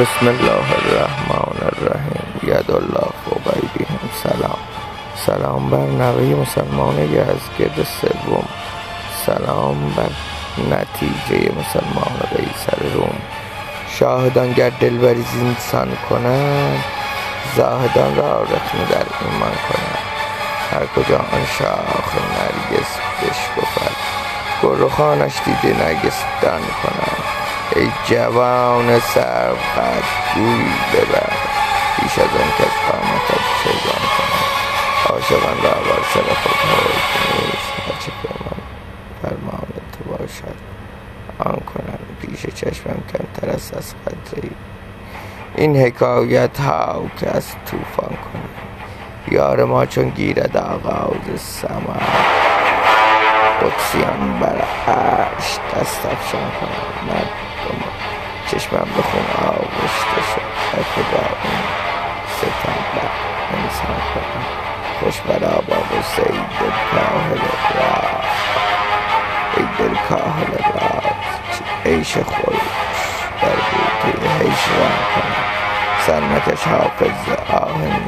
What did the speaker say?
بسم الله الرحمن الرحیم. ید الله فوق ایدیهم سلام. سلام بر نوه مسلمان یزگرد سوم. سلام بر نتیجه مسلمان قیصر روم. شاهدان گر دلبری زینسان کنند زاهدان را رخنه در ایمان کنند. هر کجا آن شاخ نرگس بشکفد گل رخانش دیده نرگس دان کنند. ای جوان سروقد گوی ببر. پیش از آن کز قامتت چگان کنند عاشقان را بر سر خود حکم نیست. هرچه پیمان فرمان تو باشد. آن کنند پیش چشمم کمتر است از قطره ای این حکایت ها که از طوفان کنند یار ما چون گیرد آغاز سمر قدسیان بر عرش دست افشان مردم چشمم به خون آغشته شد کجا این انسان کنند خوش برآباد و صید کاهل راه ای دل کاهل راز عیش خوش در بوته هجران کنم سر مکش حافظ ز آهن